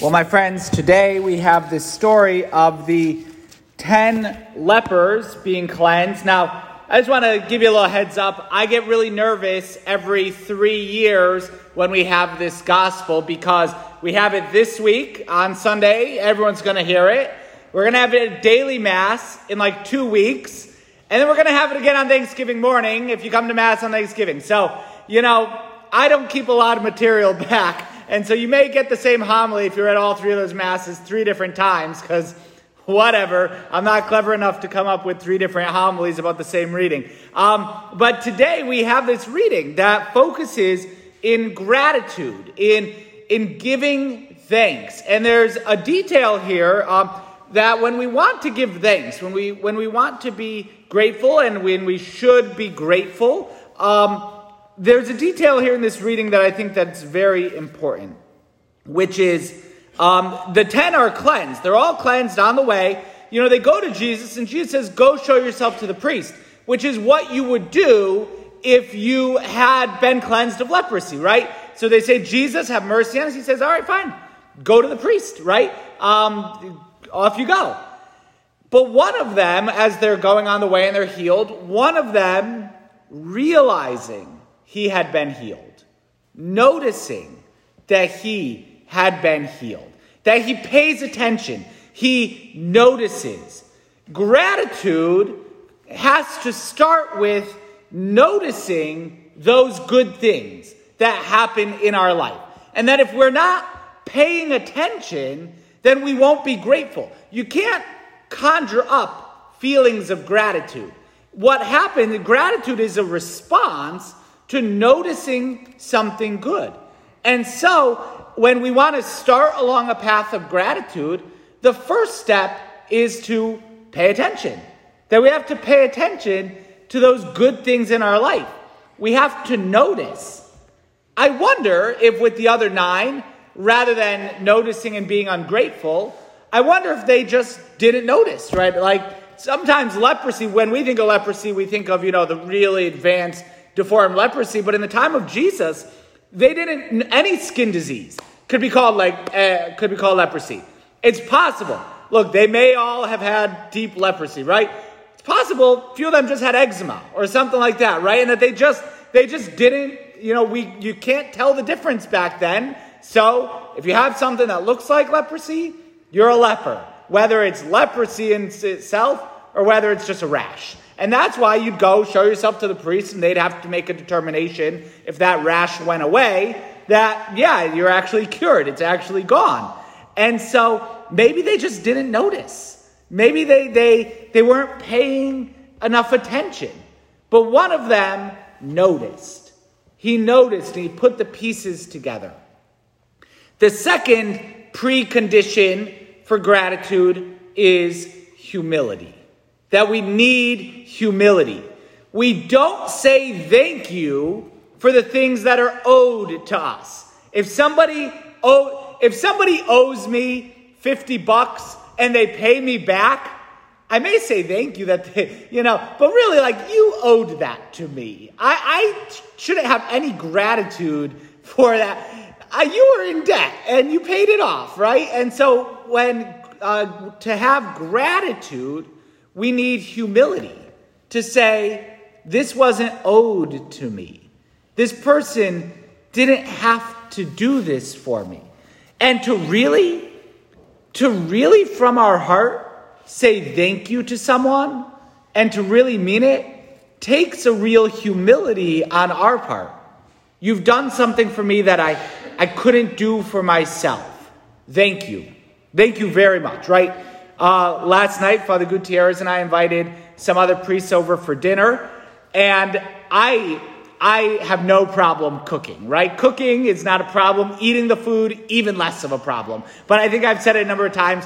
Well, my friends, today we have this story of the 10 lepers being cleansed. Now, I just want to give you a little heads up. I get really nervous every three years when we have this gospel because we have it this week on Sunday. Everyone's going to hear it. We're going to have it at daily mass in like two weeks. And then we're going to have it again on Thanksgiving morning if you come to mass on Thanksgiving. So, you know, I don't keep a lot of material back. And so you may get the same homily if you're at all three of those masses three different times, because whatever, I'm not clever enough to come up with three different homilies about the same reading. Um, but today we have this reading that focuses in gratitude, in, in giving thanks. And there's a detail here um, that when we want to give thanks, when we, when we want to be grateful and when we should be grateful, um, there's a detail here in this reading that I think that's very important, which is um, the ten are cleansed. They're all cleansed on the way. You know, they go to Jesus, and Jesus says, "Go show yourself to the priest," which is what you would do if you had been cleansed of leprosy, right? So they say, "Jesus, have mercy on us." He says, "All right, fine, go to the priest," right? Um, off you go. But one of them, as they're going on the way and they're healed, one of them realizing he had been healed, noticing that he had been healed, that he pays attention, he notices. Gratitude has to start with noticing those good things that happen in our life. And that if we're not paying attention, then we won't be grateful. You can't conjure up feelings of gratitude. What happened, gratitude is a response to noticing something good. And so, when we want to start along a path of gratitude, the first step is to pay attention. That we have to pay attention to those good things in our life. We have to notice. I wonder if with the other nine, rather than noticing and being ungrateful, I wonder if they just didn't notice, right? Like sometimes leprosy, when we think of leprosy, we think of, you know, the really advanced deformed leprosy, but in the time of Jesus, they didn't any skin disease could be called like uh, could be called leprosy. It's possible. Look, they may all have had deep leprosy, right? It's possible. Few of them just had eczema or something like that, right? And that they just they just didn't. You know, we you can't tell the difference back then. So if you have something that looks like leprosy, you're a leper. Whether it's leprosy in itself or whether it's just a rash. And that's why you'd go show yourself to the priest, and they'd have to make a determination if that rash went away that, yeah, you're actually cured. It's actually gone. And so maybe they just didn't notice. Maybe they, they, they weren't paying enough attention. But one of them noticed. He noticed and he put the pieces together. The second precondition for gratitude is humility that we need humility. We don't say thank you for the things that are owed to us. If somebody owe, if somebody owes me 50 bucks and they pay me back, I may say thank you that they, you know, but really like you owed that to me. I, I shouldn't have any gratitude for that. You were in debt and you paid it off, right? And so when uh, to have gratitude we need humility to say, this wasn't owed to me. This person didn't have to do this for me. And to really, to really from our heart say thank you to someone and to really mean it takes a real humility on our part. You've done something for me that I, I couldn't do for myself. Thank you. Thank you very much, right? Uh, last night, Father Gutierrez and I invited some other priests over for dinner, and I I have no problem cooking, right? Cooking is not a problem. Eating the food, even less of a problem. But I think I've said it a number of times.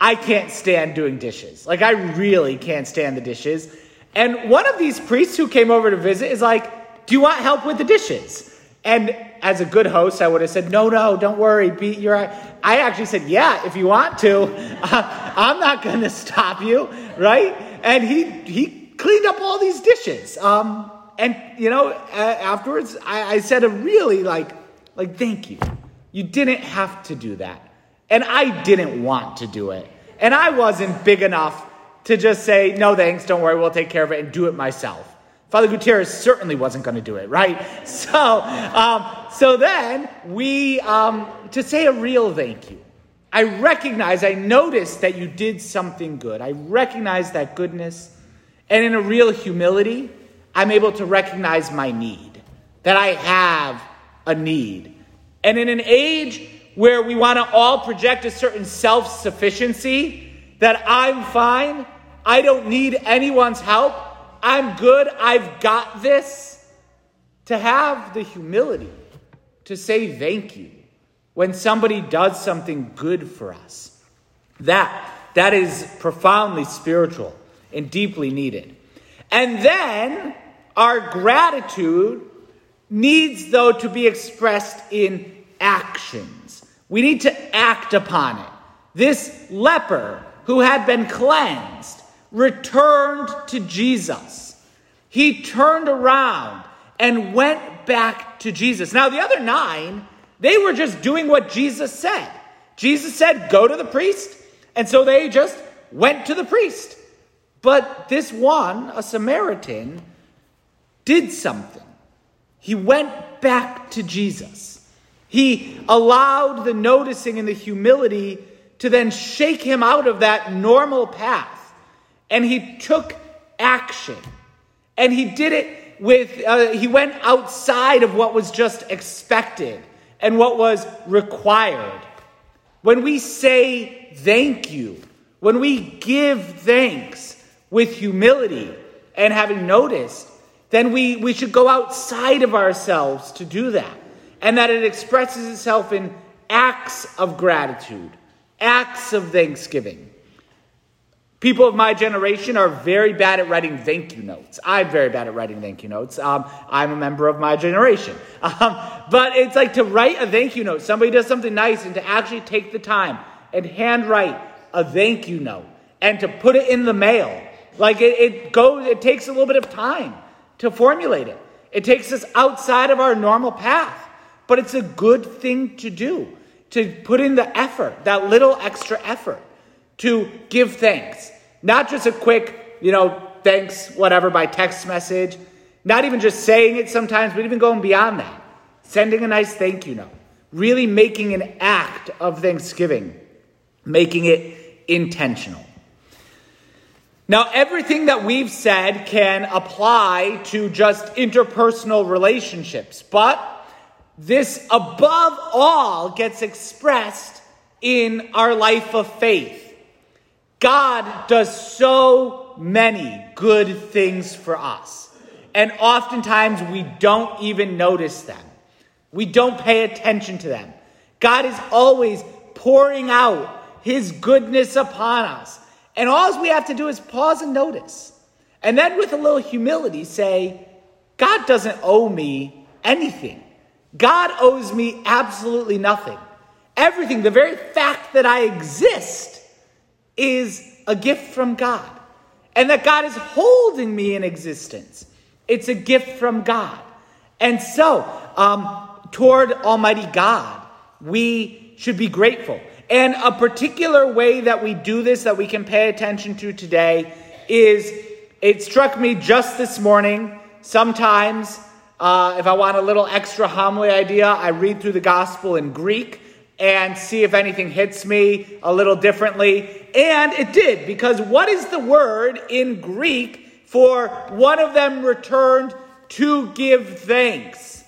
I can't stand doing dishes. Like I really can't stand the dishes. And one of these priests who came over to visit is like, "Do you want help with the dishes?" And as a good host, I would have said, no, no, don't worry. Be, you're, I actually said, yeah, if you want to. I'm not going to stop you, right? And he, he cleaned up all these dishes. Um, and, you know, afterwards, I, I said a really like, like, thank you. You didn't have to do that. And I didn't want to do it. And I wasn't big enough to just say, no thanks, don't worry, we'll take care of it and do it myself. Father Gutierrez certainly wasn't going to do it, right? So, um, so then we, um, to say a real thank you, I recognize, I noticed that you did something good. I recognize that goodness. And in a real humility, I'm able to recognize my need, that I have a need. And in an age where we want to all project a certain self sufficiency, that I'm fine, I don't need anyone's help, I'm good, I've got this, to have the humility to say thank you when somebody does something good for us. That, that is profoundly spiritual and deeply needed. And then our gratitude needs, though, to be expressed in actions. We need to act upon it. This leper who had been cleansed returned to Jesus. He turned around and went back to Jesus. Now, the other nine, they were just doing what Jesus said. Jesus said, Go to the priest. And so they just went to the priest. But this one, a Samaritan, did something. He went back to Jesus. He allowed the noticing and the humility to then shake him out of that normal path. And he took action. And he did it with, uh, he went outside of what was just expected and what was required. When we say thank you, when we give thanks with humility and having noticed, then we, we should go outside of ourselves to do that. And that it expresses itself in acts of gratitude, acts of thanksgiving. People of my generation are very bad at writing thank you notes. I'm very bad at writing thank you notes. Um, I'm a member of my generation. Um, but it's like to write a thank you note. Somebody does something nice and to actually take the time and handwrite a thank you note and to put it in the mail. Like it, it goes, it takes a little bit of time to formulate it. It takes us outside of our normal path. But it's a good thing to do, to put in the effort, that little extra effort to give thanks. Not just a quick, you know, thanks, whatever, by text message. Not even just saying it sometimes, but even going beyond that. Sending a nice thank you note. Really making an act of thanksgiving. Making it intentional. Now, everything that we've said can apply to just interpersonal relationships, but this above all gets expressed in our life of faith. God does so many good things for us, and oftentimes we don't even notice them. We don't pay attention to them. God is always pouring out his goodness upon us. And all we have to do is pause and notice. And then, with a little humility, say, God doesn't owe me anything. God owes me absolutely nothing. Everything, the very fact that I exist, is a gift from God. And that God is holding me in existence. It's a gift from God. And so, um, toward Almighty God, we should be grateful. And a particular way that we do this that we can pay attention to today is it struck me just this morning. Sometimes, uh, if I want a little extra homily idea, I read through the gospel in Greek and see if anything hits me a little differently. And it did, because what is the word in Greek for one of them returned to give thanks?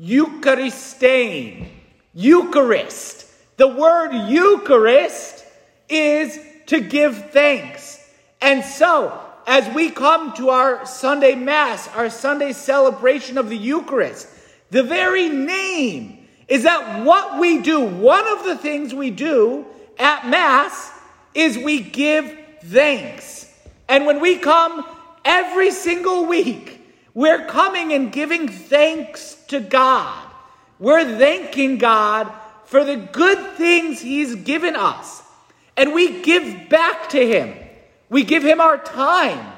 Eucharistein. Eucharist. The word Eucharist is to give thanks. And so, as we come to our Sunday Mass, our Sunday celebration of the Eucharist, the very name is that what we do, one of the things we do at Mass is we give thanks. And when we come every single week, we're coming and giving thanks to God. We're thanking God for the good things He's given us. And we give back to Him. We give Him our time.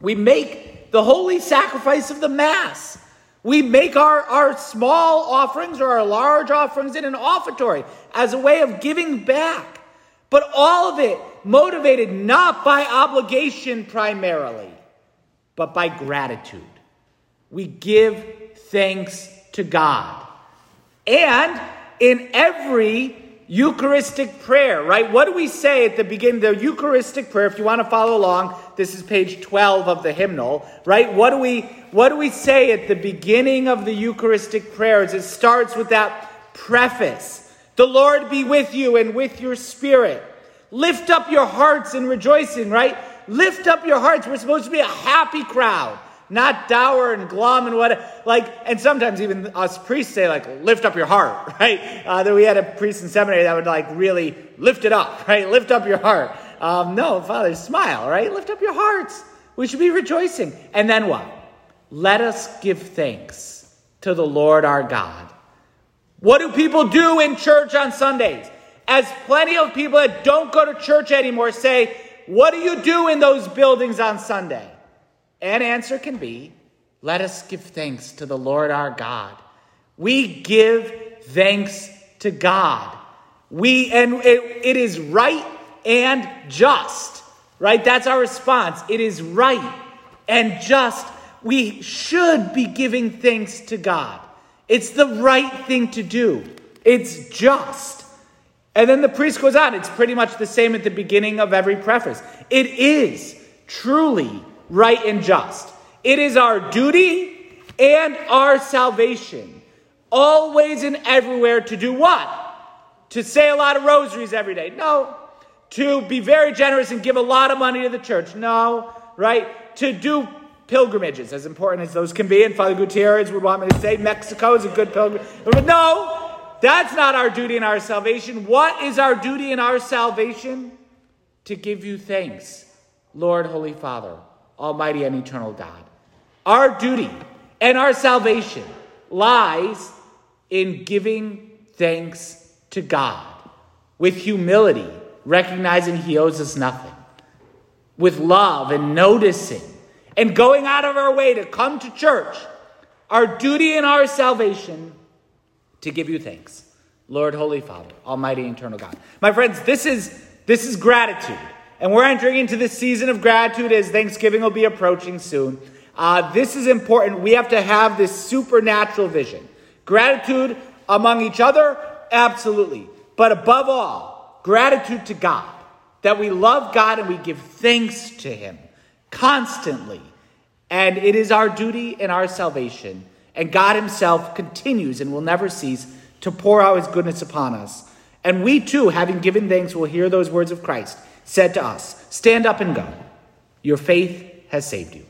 We make the holy sacrifice of the Mass. We make our, our small offerings or our large offerings in an offertory as a way of giving back. But all of it motivated not by obligation primarily, but by gratitude. We give thanks to God. And in every Eucharistic prayer, right? What do we say at the beginning? The Eucharistic prayer, if you want to follow along, this is page 12 of the hymnal, right? What do we what do we say at the beginning of the Eucharistic prayers? It starts with that preface. The Lord be with you and with your spirit. Lift up your hearts in rejoicing, right? Lift up your hearts. We're supposed to be a happy crowd not dour and glum and what like and sometimes even us priests say like lift up your heart right? Uh, that we had a priest in seminary that would like really lift it up right? Lift up your heart. Um, no father smile right? Lift up your hearts. We should be rejoicing. And then what? Let us give thanks to the lord our god. What do people do in church on sundays? As plenty of people that don't go to church anymore say what do you do in those buildings on sunday an answer can be let us give thanks to the Lord our God. We give thanks to God. We and it, it is right and just. Right? That's our response. It is right and just. We should be giving thanks to God. It's the right thing to do. It's just. And then the priest goes on. It's pretty much the same at the beginning of every preface. It is truly right, and just. It is our duty and our salvation, always and everywhere, to do what? To say a lot of rosaries every day? No. To be very generous and give a lot of money to the church? No. Right? To do pilgrimages, as important as those can be, and Father Gutierrez would want me to say Mexico is a good pilgrimage. No, that's not our duty and our salvation. What is our duty and our salvation? To give you thanks, Lord, Holy Father. Almighty and eternal God. Our duty and our salvation lies in giving thanks to God with humility, recognizing He owes us nothing, with love and noticing, and going out of our way to come to church. Our duty and our salvation to give you thanks. Lord, Holy Father, Almighty Eternal God. My friends, this is, this is gratitude. And we're entering into this season of gratitude as Thanksgiving will be approaching soon. Uh, this is important. We have to have this supernatural vision. Gratitude among each other, absolutely. But above all, gratitude to God. That we love God and we give thanks to Him constantly. And it is our duty and our salvation. And God Himself continues and will never cease to pour out His goodness upon us. And we too, having given thanks, will hear those words of Christ said to us, Stand up and go. Your faith has saved you.